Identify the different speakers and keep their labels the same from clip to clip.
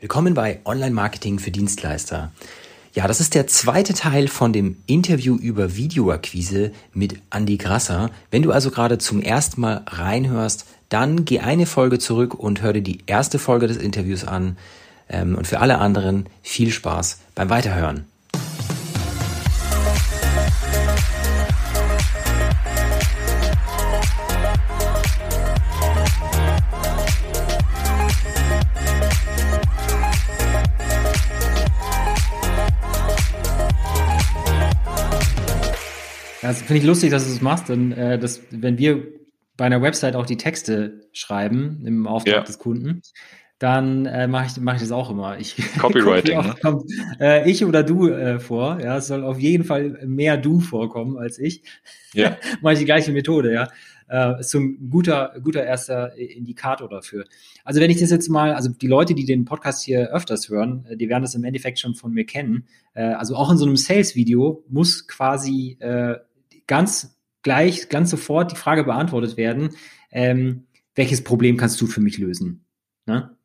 Speaker 1: Willkommen bei Online Marketing für Dienstleister. Ja, das ist der zweite Teil von dem Interview über Videoakquise mit Andy Grasser. Wenn du also gerade zum ersten Mal reinhörst, dann geh eine Folge zurück und hör dir die erste Folge des Interviews an. Ähm, und für alle anderen viel Spaß beim Weiterhören.
Speaker 2: Das finde ich lustig, dass du es das machst, denn äh, das, wenn wir bei einer Website auch die Texte schreiben im Auftrag ja. des Kunden, dann äh, mache ich, mach ich das auch immer. Ich
Speaker 3: Copywriting.
Speaker 2: Guck, ne? kommt, äh, ich oder du äh, vor. Ja, es soll auf jeden Fall mehr du vorkommen als ich. Ja. mache ich die gleiche Methode, ja. Äh, ist so ein guter, guter erster Indikator dafür. Also wenn ich das jetzt mal, also die Leute, die den Podcast hier öfters hören, äh, die werden das im Endeffekt schon von mir kennen. Äh, also auch in so einem Sales-Video muss quasi äh, ganz gleich, ganz sofort die Frage beantwortet werden, ähm, welches Problem kannst du für mich lösen? Ne?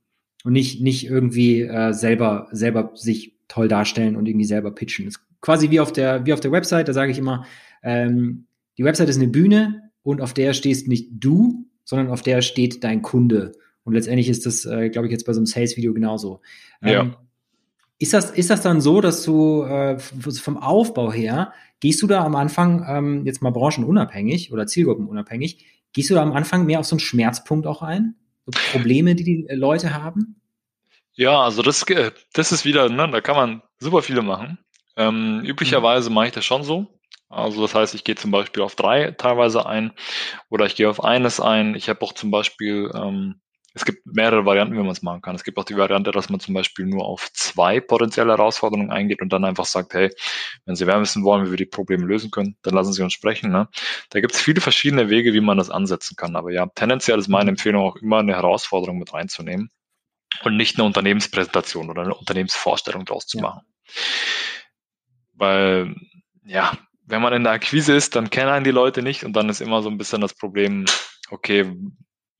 Speaker 2: Und nicht, nicht irgendwie äh, selber, selber sich toll darstellen und irgendwie selber pitchen. Das ist quasi wie auf der, wie auf der Website, da sage ich immer, ähm, die Website ist eine Bühne und auf der stehst nicht du, sondern auf der steht dein Kunde. Und letztendlich ist das, äh, glaube ich, jetzt bei so einem Sales-Video genauso. Ähm, ja. Ist das, ist das dann so, dass du äh, vom Aufbau her, gehst du da am Anfang, ähm, jetzt mal branchenunabhängig oder zielgruppenunabhängig, gehst du da am Anfang mehr auf so einen Schmerzpunkt auch ein? So Probleme, die die Leute haben?
Speaker 3: Ja, also das, äh, das ist wieder, ne, da kann man super viele machen. Ähm, üblicherweise mache ich das schon so. Also das heißt, ich gehe zum Beispiel auf drei teilweise ein oder ich gehe auf eines ein. Ich habe auch zum Beispiel ähm, es gibt mehrere Varianten, wie man es machen kann. Es gibt auch die Variante, dass man zum Beispiel nur auf zwei potenzielle Herausforderungen eingeht und dann einfach sagt, hey, wenn Sie mehr wissen wollen, wie wir die Probleme lösen können, dann lassen Sie uns sprechen. Ne? Da gibt es viele verschiedene Wege, wie man das ansetzen kann. Aber ja, tendenziell ist meine Empfehlung auch immer eine Herausforderung mit reinzunehmen und nicht eine Unternehmenspräsentation oder eine Unternehmensvorstellung daraus zu machen. Weil, ja, wenn man in der Akquise ist, dann kennen einen die Leute nicht und dann ist immer so ein bisschen das Problem, okay,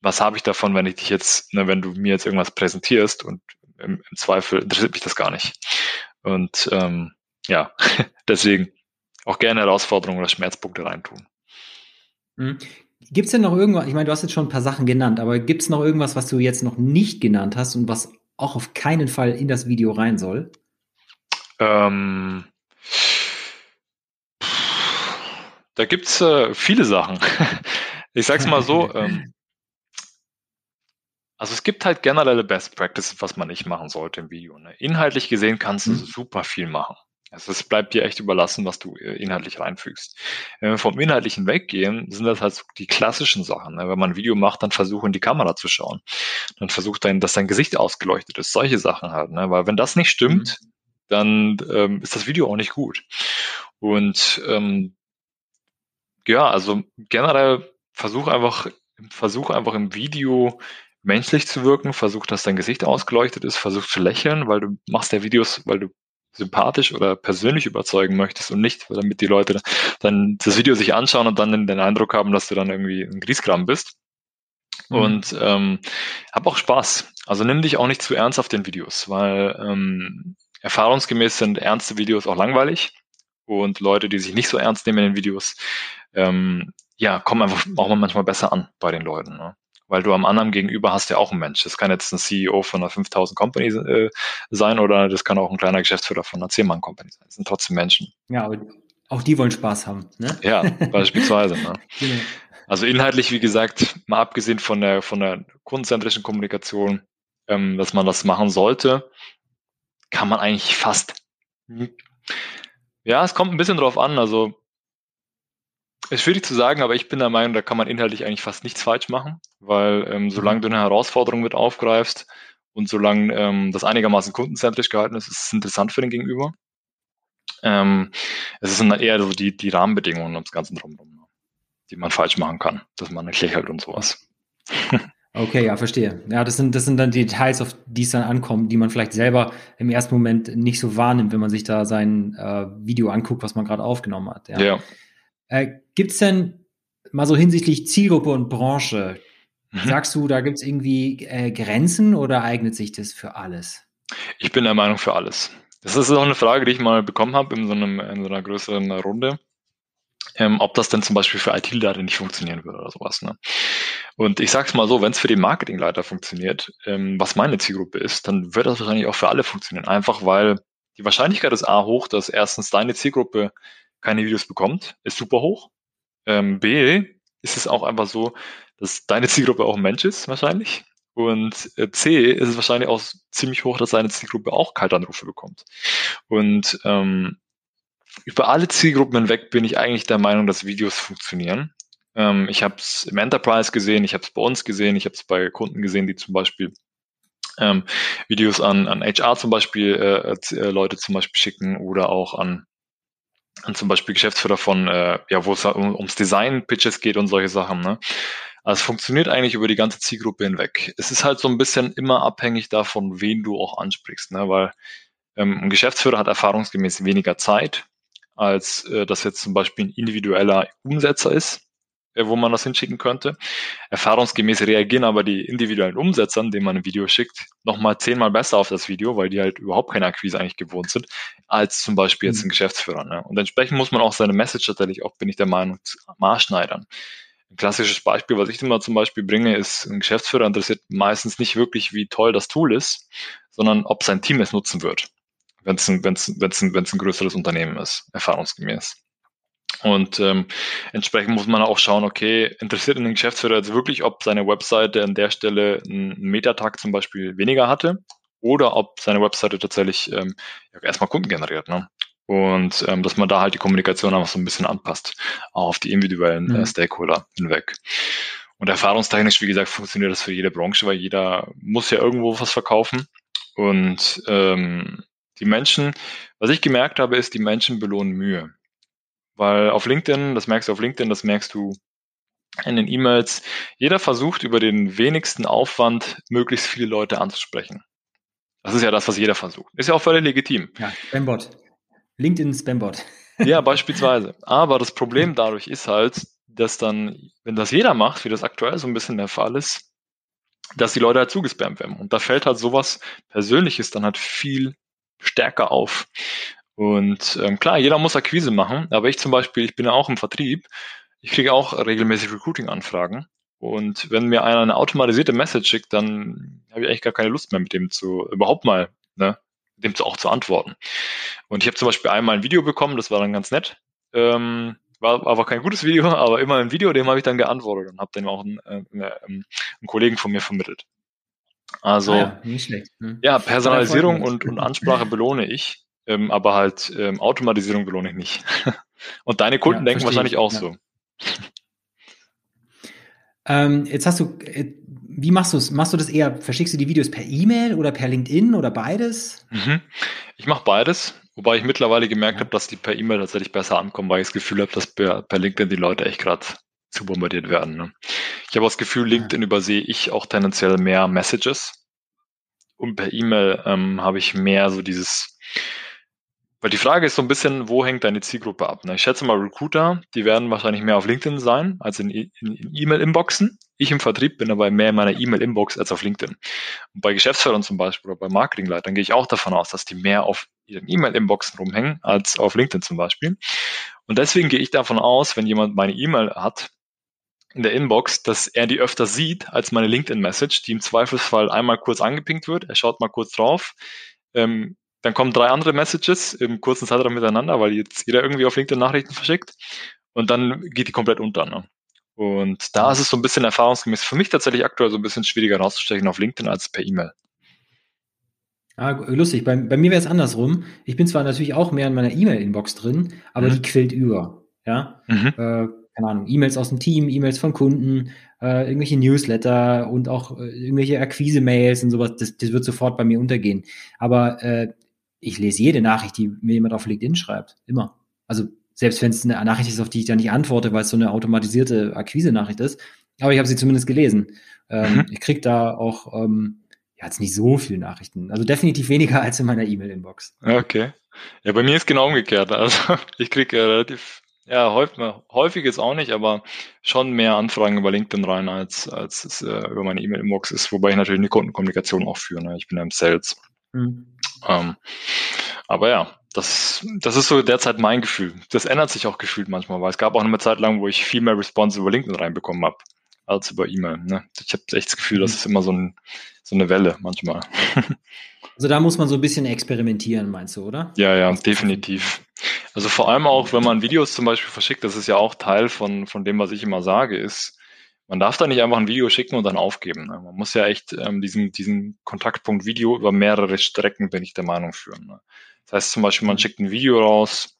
Speaker 3: was habe ich davon, wenn ich dich jetzt, ne, wenn du mir jetzt irgendwas präsentierst und im, im Zweifel interessiert mich das gar nicht. Und ähm, ja, deswegen auch gerne Herausforderungen oder Schmerzpunkte reintun.
Speaker 2: Mhm. Gibt es denn noch irgendwas, ich meine, du hast jetzt schon ein paar Sachen genannt, aber gibt es noch irgendwas, was du jetzt noch nicht genannt hast und was auch auf keinen Fall in das Video rein soll?
Speaker 3: Ähm, da gibt's äh, viele Sachen. Ich sag's mal so, ähm, also es gibt halt generelle Best Practices, was man nicht machen sollte im Video. Ne? Inhaltlich gesehen kannst du mhm. super viel machen. Also es bleibt dir echt überlassen, was du äh, inhaltlich reinfügst. Wenn wir vom Inhaltlichen weggehen, sind das halt so die klassischen Sachen. Ne? Wenn man ein Video macht, dann versuche in die Kamera zu schauen. Dann versucht dein, dass dein Gesicht ausgeleuchtet ist. Solche Sachen halt. Ne? Weil wenn das nicht stimmt, mhm. dann ähm, ist das Video auch nicht gut. Und ähm, ja, also generell versuch einfach, versuch einfach im Video menschlich zu wirken, versuch, dass dein Gesicht ausgeleuchtet ist, versuch zu lächeln, weil du machst ja Videos, weil du sympathisch oder persönlich überzeugen möchtest und nicht, damit die Leute dann das Video sich anschauen und dann den Eindruck haben, dass du dann irgendwie ein Grieskram bist. Mhm. Und ähm, hab auch Spaß. Also nimm dich auch nicht zu ernst auf den Videos, weil ähm, erfahrungsgemäß sind ernste Videos auch langweilig und Leute, die sich nicht so ernst nehmen in den Videos, ähm, ja, kommen einfach auch manchmal besser an bei den Leuten. Ne? Weil du am anderen gegenüber hast ja auch einen Mensch. Das kann jetzt ein CEO von einer 5000 Company äh, sein oder das kann auch ein kleiner Geschäftsführer von einer 10-Mann Company sein. Das sind trotzdem Menschen.
Speaker 2: Ja, aber auch die wollen Spaß haben. Ne?
Speaker 3: Ja, beispielsweise. ne? Genau. Also inhaltlich, wie gesagt, mal abgesehen von der, von der kundenzentrischen Kommunikation, ähm, dass man das machen sollte, kann man eigentlich fast. Ja, es kommt ein bisschen drauf an. Also ist schwierig zu sagen, aber ich bin der Meinung, da kann man inhaltlich eigentlich fast nichts falsch machen, weil ähm, mhm. solange du eine Herausforderung mit aufgreifst und solange ähm, das einigermaßen kundenzentrisch gehalten ist, ist es interessant für den Gegenüber. Ähm, es sind eher so die, die Rahmenbedingungen ums Ganze drumherum, ne, die man falsch machen kann, dass man nicht lächelt und sowas.
Speaker 2: Okay, ja, verstehe. Ja, das sind, das sind dann die Details, auf die es dann ankommt, die man vielleicht selber im ersten Moment nicht so wahrnimmt, wenn man sich da sein äh, Video anguckt, was man gerade aufgenommen hat. Ja. ja. Äh, gibt es denn mal so hinsichtlich Zielgruppe und Branche, mhm. sagst du, da gibt es irgendwie äh, Grenzen oder eignet sich das für alles?
Speaker 3: Ich bin der Meinung für alles. Das ist auch eine Frage, die ich mal bekommen habe in so, einem, in so einer größeren Runde. Ähm, ob das denn zum Beispiel für IT-Leiter nicht funktionieren würde oder sowas. Ne? Und ich sage es mal so, wenn es für den Marketingleiter funktioniert, ähm, was meine Zielgruppe ist, dann wird das wahrscheinlich auch für alle funktionieren. Einfach weil die Wahrscheinlichkeit ist A hoch, dass erstens deine Zielgruppe keine Videos bekommt, ist super hoch. Ähm, B ist es auch einfach so, dass deine Zielgruppe auch ein Mensch ist, wahrscheinlich. Und äh, C ist es wahrscheinlich auch ziemlich hoch, dass seine Zielgruppe auch Kaltanrufe bekommt. Und ähm, über alle Zielgruppen hinweg bin ich eigentlich der Meinung, dass Videos funktionieren. Ähm, ich habe es im Enterprise gesehen, ich habe es bei uns gesehen, ich habe es bei Kunden gesehen, die zum Beispiel ähm, Videos an, an HR zum Beispiel äh, äh, Leute zum Beispiel schicken oder auch an zum Beispiel Geschäftsführer von, äh, ja, wo es um, ums Design-Pitches geht und solche Sachen. Ne? Also es funktioniert eigentlich über die ganze Zielgruppe hinweg. Es ist halt so ein bisschen immer abhängig davon, wen du auch ansprichst, ne? weil ähm, ein Geschäftsführer hat erfahrungsgemäß weniger Zeit, als äh, das jetzt zum Beispiel ein individueller Umsetzer ist, wo man das hinschicken könnte. Erfahrungsgemäß reagieren aber die individuellen Umsetzer, denen man ein Video schickt, nochmal zehnmal besser auf das Video, weil die halt überhaupt keine Akquise eigentlich gewohnt sind, als zum Beispiel jetzt mhm. ein Geschäftsführer. Ne? Und entsprechend muss man auch seine Message natürlich auch, bin ich der Meinung, maßschneidern. Ein klassisches Beispiel, was ich immer zum Beispiel bringe, ist, ein Geschäftsführer interessiert meistens nicht wirklich, wie toll das Tool ist, sondern ob sein Team es nutzen wird, wenn es ein, wenn's, wenn's ein, wenn's ein größeres Unternehmen ist, erfahrungsgemäß. Und ähm, entsprechend muss man auch schauen, okay, interessiert in den Geschäftsführer jetzt wirklich, ob seine Webseite an der Stelle einen Metatag zum Beispiel weniger hatte oder ob seine Webseite tatsächlich ähm, erstmal Kunden generiert. Ne? und ähm, dass man da halt die Kommunikation einfach so ein bisschen anpasst auf die individuellen äh, mhm. äh, Stakeholder hinweg. Und erfahrungstechnisch, wie gesagt, funktioniert das für jede Branche, weil jeder muss ja irgendwo was verkaufen. Und ähm, die Menschen, was ich gemerkt habe, ist, die Menschen belohnen Mühe. Weil auf LinkedIn, das merkst du auf LinkedIn, das merkst du in den E-Mails, jeder versucht über den wenigsten Aufwand möglichst viele Leute anzusprechen. Das ist ja das, was jeder versucht. Ist ja auch völlig legitim.
Speaker 2: Ja, Spambot. LinkedIn Spambot.
Speaker 3: Ja, beispielsweise. Aber das Problem dadurch ist halt, dass dann, wenn das jeder macht, wie das aktuell so ein bisschen der Fall ist, dass die Leute halt zugespammt werden. Und da fällt halt sowas Persönliches dann halt viel stärker auf. Und ähm, klar, jeder muss Akquise machen, aber ich zum Beispiel, ich bin ja auch im Vertrieb, ich kriege auch regelmäßig Recruiting-Anfragen. Und wenn mir einer eine automatisierte Message schickt, dann habe ich eigentlich gar keine Lust mehr mit dem zu überhaupt mal ne, dem auch zu antworten. Und ich habe zum Beispiel einmal ein Video bekommen, das war dann ganz nett. Ähm, war aber kein gutes Video, aber immer ein Video, dem habe ich dann geantwortet und habe dann auch einen, äh, einen, Kollegen von mir vermittelt. Also ah ja, hm. ja, Personalisierung und, und Ansprache belohne ich, ähm, aber halt ähm, Automatisierung belohne ich nicht. und deine Kunden ja, denken wahrscheinlich auch ja. so.
Speaker 2: Ähm, jetzt hast du, äh, wie machst du es? Machst du das eher, verschickst du die Videos per E-Mail oder per LinkedIn oder beides?
Speaker 3: Mhm. Ich mache beides, wobei ich mittlerweile gemerkt ja. habe, dass die per E-Mail tatsächlich besser ankommen, weil ich das Gefühl habe, dass per, per LinkedIn die Leute echt gerade zu bombardiert werden. Ne? Ich habe das Gefühl, LinkedIn übersehe ich auch tendenziell mehr Messages und per E-Mail ähm, habe ich mehr so dieses weil die Frage ist so ein bisschen, wo hängt deine Zielgruppe ab? Ne? Ich schätze mal Recruiter, die werden wahrscheinlich mehr auf LinkedIn sein als in, in, in E-Mail-Inboxen. Ich im Vertrieb bin aber mehr in meiner E-Mail-Inbox als auf LinkedIn. Und bei Geschäftsführern zum Beispiel oder bei Marketingleitern gehe ich auch davon aus, dass die mehr auf ihren E-Mail-Inboxen rumhängen als auf LinkedIn zum Beispiel. Und deswegen gehe ich davon aus, wenn jemand meine E-Mail hat, in der Inbox, dass er die öfter sieht als meine LinkedIn-Message, die im Zweifelsfall einmal kurz angepinkt wird. Er schaut mal kurz drauf, ähm, dann kommen drei andere Messages im kurzen Zeitraum miteinander, weil jetzt jeder irgendwie auf LinkedIn Nachrichten verschickt. Und dann geht die komplett unter. Ne? Und da ist es so ein bisschen erfahrungsgemäß für mich tatsächlich aktuell so ein bisschen schwieriger rauszustechen auf LinkedIn als per E-Mail.
Speaker 2: Ah, lustig. Bei, bei mir wäre es andersrum. Ich bin zwar natürlich auch mehr in meiner E-Mail-Inbox drin, aber mhm. die quillt über. Ja. Mhm. Äh, keine Ahnung, E-Mails aus dem Team, E-Mails von Kunden, äh, irgendwelche Newsletter und auch äh, irgendwelche Akquise-Mails und sowas, das, das wird sofort bei mir untergehen. Aber äh, ich lese jede Nachricht, die mir jemand auf LinkedIn schreibt. Immer. Also selbst wenn es eine Nachricht ist, auf die ich dann nicht antworte, weil es so eine automatisierte Akquise-Nachricht ist. Aber ich habe sie zumindest gelesen. Ähm, mhm. Ich kriege da auch ähm, ja, jetzt nicht so viele Nachrichten. Also definitiv weniger als in meiner E-Mail-Inbox.
Speaker 3: Okay. Ja, bei mir ist genau umgekehrt. Also ich kriege äh, relativ, ja, häufig, häufig ist auch nicht, aber schon mehr Anfragen über LinkedIn rein, als, als es äh, über meine E-Mail-Inbox ist, wobei ich natürlich eine Kundenkommunikation auch führe. Ne? Ich bin ja im Sales. Mhm. Ähm, aber ja, das, das ist so derzeit mein Gefühl. Das ändert sich auch gefühlt manchmal, weil es gab auch eine Zeit lang, wo ich viel mehr Response über LinkedIn reinbekommen habe als über E-Mail. Ne? Ich habe echt das Gefühl, das mhm. ist immer so, ein, so eine Welle manchmal.
Speaker 2: Also da muss man so ein bisschen experimentieren, meinst du, oder?
Speaker 3: Ja, ja, definitiv. Also vor allem auch, wenn man Videos zum Beispiel verschickt, das ist ja auch Teil von, von dem, was ich immer sage, ist, man darf da nicht einfach ein Video schicken und dann aufgeben. Ne? Man muss ja echt ähm, diesen, diesen Kontaktpunkt Video über mehrere Strecken, bin ich der Meinung, führen. Ne? Das heißt zum Beispiel, man schickt ein Video raus,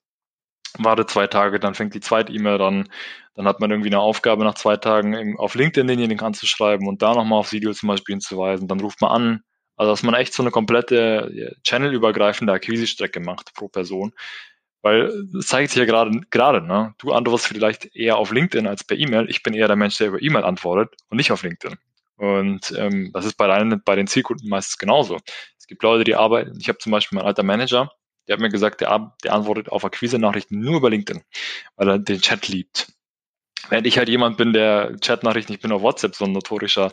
Speaker 3: wartet zwei Tage, dann fängt die zweite E-Mail an, dann hat man irgendwie eine Aufgabe nach zwei Tagen auf LinkedIn denjenigen anzuschreiben und da nochmal aufs Video zum Beispiel hinzuweisen, dann ruft man an, also dass man echt so eine komplette channelübergreifende Akquisestrecke macht pro Person. Weil es zeigt sich ja gerade, gerade, ne? Du antwortest vielleicht eher auf LinkedIn als per E-Mail. Ich bin eher der Mensch, der über E-Mail antwortet und nicht auf LinkedIn. Und ähm, das ist bei, deinen, bei den Zielkunden meistens genauso. Es gibt Leute, die arbeiten, ich habe zum Beispiel meinen alter Manager, der hat mir gesagt, der, der antwortet auf Akquise-Nachrichten nur über LinkedIn, weil er den Chat liebt. Während ich halt jemand bin, der Chatnachrichten, ich bin auf WhatsApp so ein notorischer,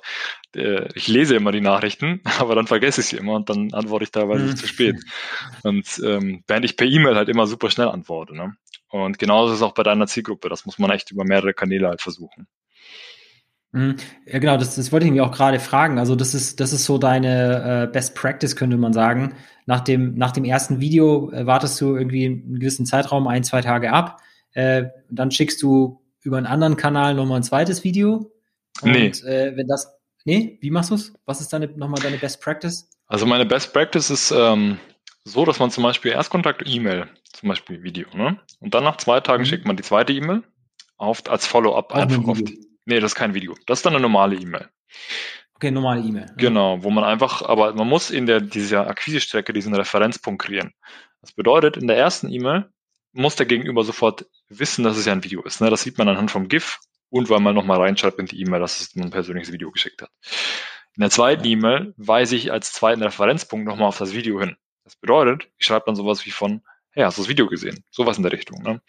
Speaker 3: äh, ich lese immer die Nachrichten, aber dann vergesse ich sie immer und dann antworte ich teilweise mhm. zu spät. Und ähm, während ich per E-Mail halt immer super schnell antworte. Ne? Und genauso ist es auch bei deiner Zielgruppe. Das muss man echt über mehrere Kanäle halt versuchen.
Speaker 2: Mhm. Ja, genau, das, das wollte ich mir auch gerade fragen. Also, das ist, das ist so deine äh, Best Practice, könnte man sagen. Nach dem, nach dem ersten Video äh, wartest du irgendwie einen gewissen Zeitraum, ein, zwei Tage ab. Äh, dann schickst du über einen anderen Kanal nochmal ein zweites Video. Und nee. äh, wenn das. Nee, wie machst du es? Was ist deine nochmal deine Best Practice?
Speaker 3: Also meine Best Practice ist ähm, so, dass man zum Beispiel Erstkontakt E-Mail, zum Beispiel Video, ne? Und dann nach zwei Tagen mhm. schickt man die zweite E-Mail auf, als Follow-up einfach auf. Nee, das ist kein Video. Das ist dann eine normale E-Mail.
Speaker 2: Okay, normale E-Mail.
Speaker 3: Genau, wo man einfach, aber man muss in der dieser Akquisestrecke diesen Referenzpunkt kreieren. Das bedeutet, in der ersten E-Mail muss der Gegenüber sofort wissen, dass es ja ein Video ist. Ne? Das sieht man anhand vom GIF und weil man nochmal reinschreibt in die E-Mail, dass es ein persönliches Video geschickt hat. In der zweiten E-Mail weise ich als zweiten Referenzpunkt nochmal auf das Video hin. Das bedeutet, ich schreibe dann sowas wie von, hey, hast du das Video gesehen? Sowas in der Richtung. Ne?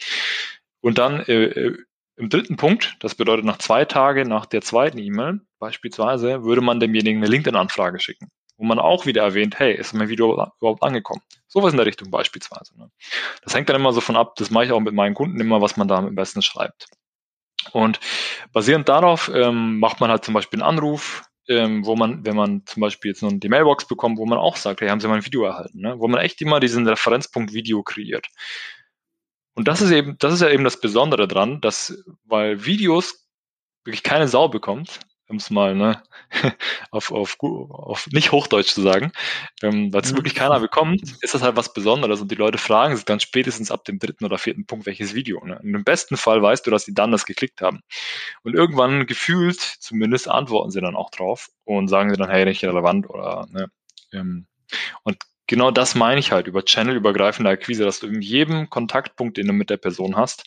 Speaker 3: Und dann äh, äh, im dritten Punkt, das bedeutet nach zwei Tagen nach der zweiten E-Mail, beispielsweise, würde man demjenigen eine LinkedIn-Anfrage schicken wo man auch wieder erwähnt, hey, ist mein Video überhaupt angekommen? Sowas in der Richtung beispielsweise. Ne? Das hängt dann immer so von ab, das mache ich auch mit meinen Kunden immer, was man da am besten schreibt. Und basierend darauf ähm, macht man halt zum Beispiel einen Anruf, ähm, wo man, wenn man zum Beispiel jetzt nur die Mailbox bekommt, wo man auch sagt, hey, haben Sie mein Video erhalten, ne? wo man echt immer diesen Referenzpunkt Video kreiert. Und das ist eben, das ist ja eben das Besondere dran, dass, weil Videos wirklich keine Sau bekommt, um es mal ne, auf, auf, auf nicht Hochdeutsch zu sagen, ähm, weil es mhm. wirklich keiner bekommt, ist das halt was Besonderes und die Leute fragen sich dann spätestens ab dem dritten oder vierten Punkt, welches Video. Ne? Und im besten Fall weißt du, dass sie dann das geklickt haben. Und irgendwann gefühlt zumindest antworten sie dann auch drauf und sagen sie dann, hey, nicht relevant oder ne, ähm, und genau das meine ich halt über Channel-übergreifende Akquise, dass du in jedem Kontaktpunkt, den du mit der Person hast,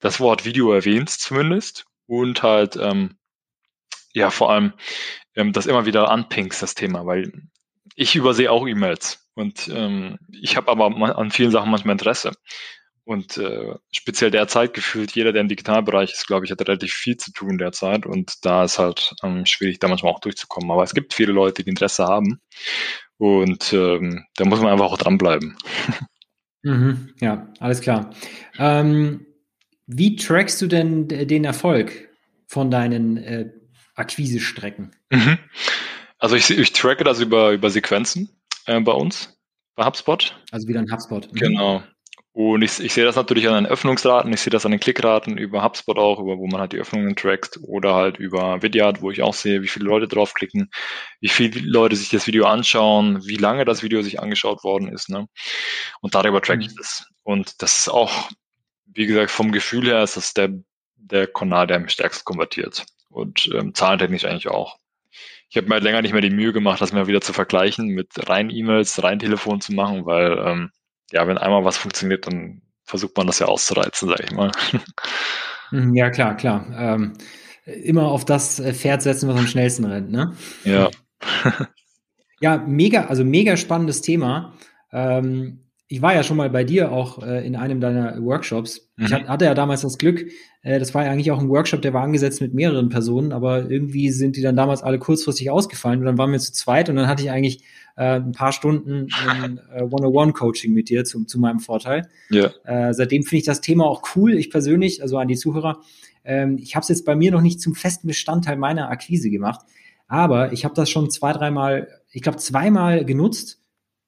Speaker 3: das Wort Video erwähnst zumindest und halt ähm, ja, vor allem ähm, das immer wieder anpingst, das Thema, weil ich übersehe auch E-Mails und ähm, ich habe aber an vielen Sachen manchmal Interesse. Und äh, speziell derzeit gefühlt, jeder, der im Digitalbereich ist, glaube ich, hat relativ viel zu tun derzeit. Und da ist halt ähm, schwierig, da manchmal auch durchzukommen. Aber es gibt viele Leute, die Interesse haben. Und ähm, da muss man einfach auch dranbleiben.
Speaker 2: Mhm, ja, alles klar. Ähm, wie trackst du denn den Erfolg von deinen äh, Akquisestrecken?
Speaker 3: Mhm. Also ich, ich tracke das über, über Sequenzen äh, bei uns, bei HubSpot.
Speaker 2: Also wieder ein HubSpot.
Speaker 3: Mhm. Genau. Und ich, ich sehe das natürlich an den Öffnungsraten, ich sehe das an den Klickraten über HubSpot auch, über wo man halt die Öffnungen trackt oder halt über Vidyard, wo ich auch sehe, wie viele Leute draufklicken, wie viele Leute sich das Video anschauen, wie lange das Video sich angeschaut worden ist. Ne? Und darüber track ich mhm. das. Und das ist auch, wie gesagt, vom Gefühl her ist das der, der Kanal, der am stärksten konvertiert und ähm, zahlentechnisch eigentlich auch. Ich habe mir halt länger nicht mehr die Mühe gemacht, das mir wieder zu vergleichen mit rein E-Mails, rein Telefon zu machen, weil ähm, ja, wenn einmal was funktioniert, dann versucht man das ja auszureizen, sage ich mal.
Speaker 2: Mhm, ja, klar, klar. Ähm, immer auf das äh, Pferd setzen, was am schnellsten rennt, ne?
Speaker 3: Ja.
Speaker 2: ja, mega, also mega spannendes Thema. Ähm, ich war ja schon mal bei dir auch äh, in einem deiner Workshops. Mhm. Ich hatte ja damals das Glück, äh, das war ja eigentlich auch ein Workshop, der war angesetzt mit mehreren Personen, aber irgendwie sind die dann damals alle kurzfristig ausgefallen und dann waren wir zu zweit und dann hatte ich eigentlich äh, ein paar Stunden äh, One-on-One-Coaching mit dir zu, zu meinem Vorteil. Ja. Äh, seitdem finde ich das Thema auch cool, ich persönlich, also an die Zuhörer. Ähm, ich habe es jetzt bei mir noch nicht zum festen Bestandteil meiner Akquise gemacht, aber ich habe das schon zwei, dreimal, ich glaube zweimal genutzt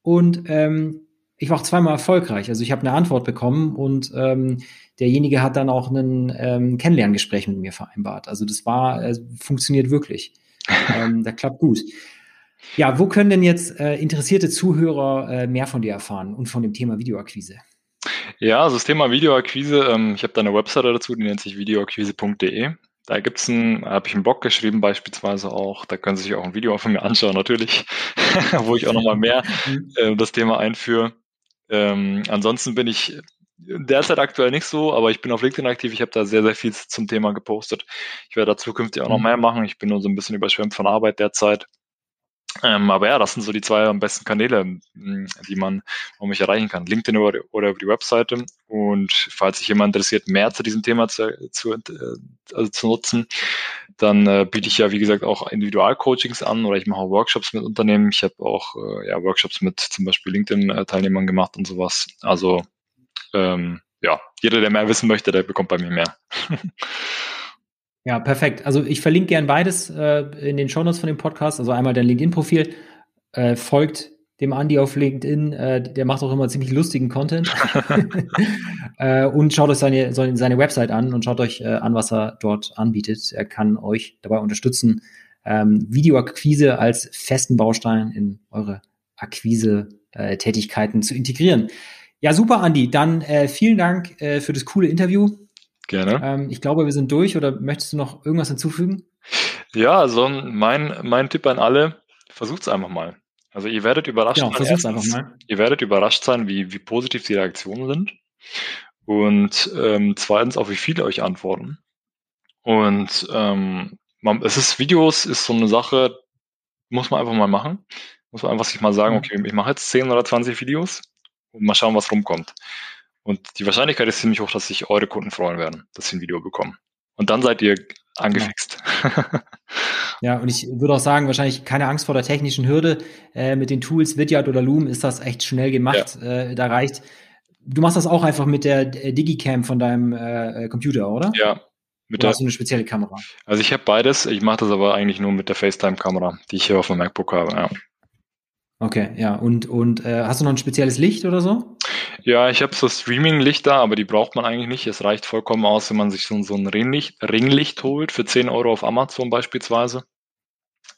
Speaker 2: und ähm, ich war auch zweimal erfolgreich. Also ich habe eine Antwort bekommen und ähm, derjenige hat dann auch ein ähm, Kennenlerngespräch mit mir vereinbart. Also das war, äh, funktioniert wirklich. ähm, da klappt gut. Ja, wo können denn jetzt äh, interessierte Zuhörer äh, mehr von dir erfahren und von dem Thema Videoakquise?
Speaker 3: Ja, also das Thema Videoakquise, ähm, ich habe da eine Webseite dazu, die nennt sich videoakquise.de. Da gibt's ein, habe ich einen Blog geschrieben beispielsweise auch, da können Sie sich auch ein Video von mir anschauen natürlich, wo ich auch nochmal mehr mhm. äh, das Thema einführe. Ähm, ansonsten bin ich derzeit aktuell nicht so, aber ich bin auf LinkedIn aktiv. Ich habe da sehr, sehr viel zum Thema gepostet. Ich werde da zukünftig auch noch mhm. mehr machen. Ich bin nur so ein bisschen überschwemmt von Arbeit derzeit. Ähm, aber ja, das sind so die zwei am besten Kanäle, die man, um mich erreichen kann. LinkedIn oder, oder über die Webseite. Und falls sich jemand interessiert, mehr zu diesem Thema zu, zu, äh, also zu nutzen, dann äh, biete ich ja, wie gesagt, auch Individualcoachings an oder ich mache Workshops mit Unternehmen. Ich habe auch äh, ja, Workshops mit zum Beispiel LinkedIn-Teilnehmern gemacht und sowas. Also ähm, ja, jeder, der mehr wissen möchte, der bekommt bei mir mehr.
Speaker 2: Ja, perfekt. Also ich verlinke gern beides äh, in den Shownotes von dem Podcast. Also einmal dein LinkedIn-Profil. Äh, folgt dem Andi auf LinkedIn. Äh, der macht auch immer ziemlich lustigen Content. äh, und schaut euch seine, seine Website an und schaut euch äh, an, was er dort anbietet. Er kann euch dabei unterstützen, ähm, Videoakquise als festen Baustein in eure Akquise-Tätigkeiten zu integrieren. Ja, super, Andi. Dann äh, vielen Dank äh, für das coole Interview.
Speaker 3: Gerne.
Speaker 2: Ähm, ich glaube, wir sind durch oder möchtest du noch irgendwas hinzufügen?
Speaker 3: Ja, also mein, mein Tipp an alle, versucht es einfach mal. Also ihr werdet überrascht
Speaker 2: genau, sein. Erstens, einfach mal.
Speaker 3: Ihr werdet überrascht sein, wie, wie positiv die Reaktionen sind. Und ähm, zweitens auch, wie viele euch antworten. Und ähm, man, es ist Videos, ist so eine Sache, muss man einfach mal machen. Muss man einfach sich mal sagen, mhm. okay, ich mache jetzt 10 oder 20 Videos und mal schauen, was rumkommt. Und die Wahrscheinlichkeit ist ziemlich hoch, dass sich eure Kunden freuen werden, dass sie ein Video bekommen. Und dann seid ihr angefixt.
Speaker 2: Ja. ja, und ich würde auch sagen, wahrscheinlich keine Angst vor der technischen Hürde. Äh, mit den Tools Vidyard oder Loom ist das echt schnell gemacht. Ja. Äh, da reicht. Du machst das auch einfach mit der Digicam von deinem äh, Computer, oder?
Speaker 3: Ja.
Speaker 2: Mit oder hast du eine spezielle Kamera?
Speaker 3: Also ich habe beides. Ich mache das aber eigentlich nur mit der FaceTime-Kamera, die ich hier auf dem MacBook habe. Ja.
Speaker 2: Okay, ja. Und, und äh, hast du noch ein spezielles Licht oder so?
Speaker 3: Ja, ich habe so Streaming-Lichter, aber die braucht man eigentlich nicht. Es reicht vollkommen aus, wenn man sich so, so ein Ringlicht, Ringlicht holt für 10 Euro auf Amazon beispielsweise.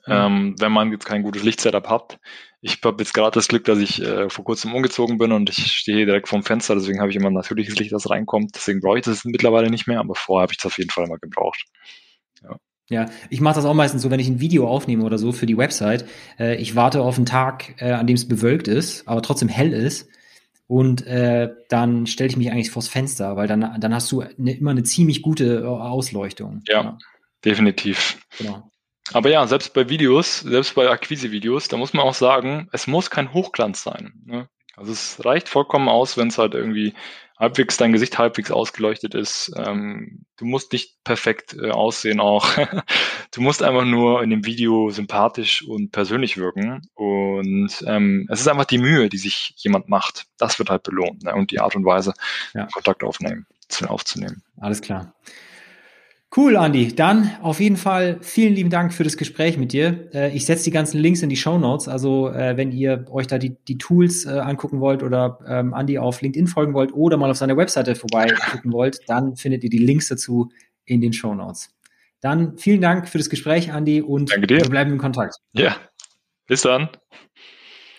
Speaker 3: Mhm. Ähm, wenn man jetzt kein gutes Lichtsetup hat. Ich habe jetzt gerade das Glück, dass ich äh, vor kurzem umgezogen bin und ich stehe hier direkt vorm Fenster, deswegen habe ich immer ein natürliches Licht, das reinkommt. Deswegen brauche ich das mittlerweile nicht mehr, aber vorher habe ich das auf jeden Fall immer gebraucht.
Speaker 2: Ja. Ich mache das auch meistens so, wenn ich ein Video aufnehme oder so für die Website. Äh, ich warte auf einen Tag, äh, an dem es bewölkt ist, aber trotzdem hell ist. Und äh, dann stelle ich mich eigentlich vors Fenster, weil dann, dann hast du ne, immer eine ziemlich gute äh, Ausleuchtung.
Speaker 3: Ja, ja. definitiv. Genau. Aber ja, selbst bei Videos, selbst bei Akquise-Videos, da muss man auch sagen, es muss kein Hochglanz sein. Ne? Also es reicht vollkommen aus, wenn es halt irgendwie halbwegs dein Gesicht halbwegs ausgeleuchtet ist. Ähm, du musst nicht perfekt äh, aussehen auch. du musst einfach nur in dem Video sympathisch und persönlich wirken. Und ähm, es ist einfach die Mühe, die sich jemand macht. Das wird halt belohnt. Ne? Und die Art und Weise, ja. Kontakt aufnehmen, aufzunehmen.
Speaker 2: Alles klar. Cool, Andy. Dann auf jeden Fall vielen lieben Dank für das Gespräch mit dir. Äh, ich setze die ganzen Links in die Show Notes. Also äh, wenn ihr euch da die, die Tools äh, angucken wollt oder ähm, Andy auf LinkedIn folgen wollt oder mal auf seiner Webseite vorbeigucken wollt, dann findet ihr die Links dazu in den Show Notes. Dann vielen Dank für das Gespräch, Andy, und
Speaker 3: Danke dir.
Speaker 2: wir bleiben in Kontakt.
Speaker 3: Ja, bis dann.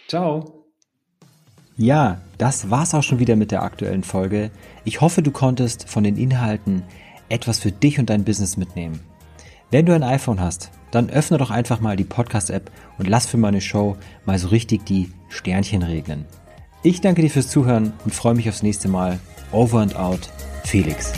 Speaker 2: Ciao.
Speaker 1: Ja, das war's auch schon wieder mit der aktuellen Folge. Ich hoffe, du konntest von den Inhalten etwas für dich und dein Business mitnehmen. Wenn du ein iPhone hast, dann öffne doch einfach mal die Podcast-App und lass für meine Show mal so richtig die Sternchen regnen. Ich danke dir fürs Zuhören und freue mich aufs nächste Mal. Over and out, Felix.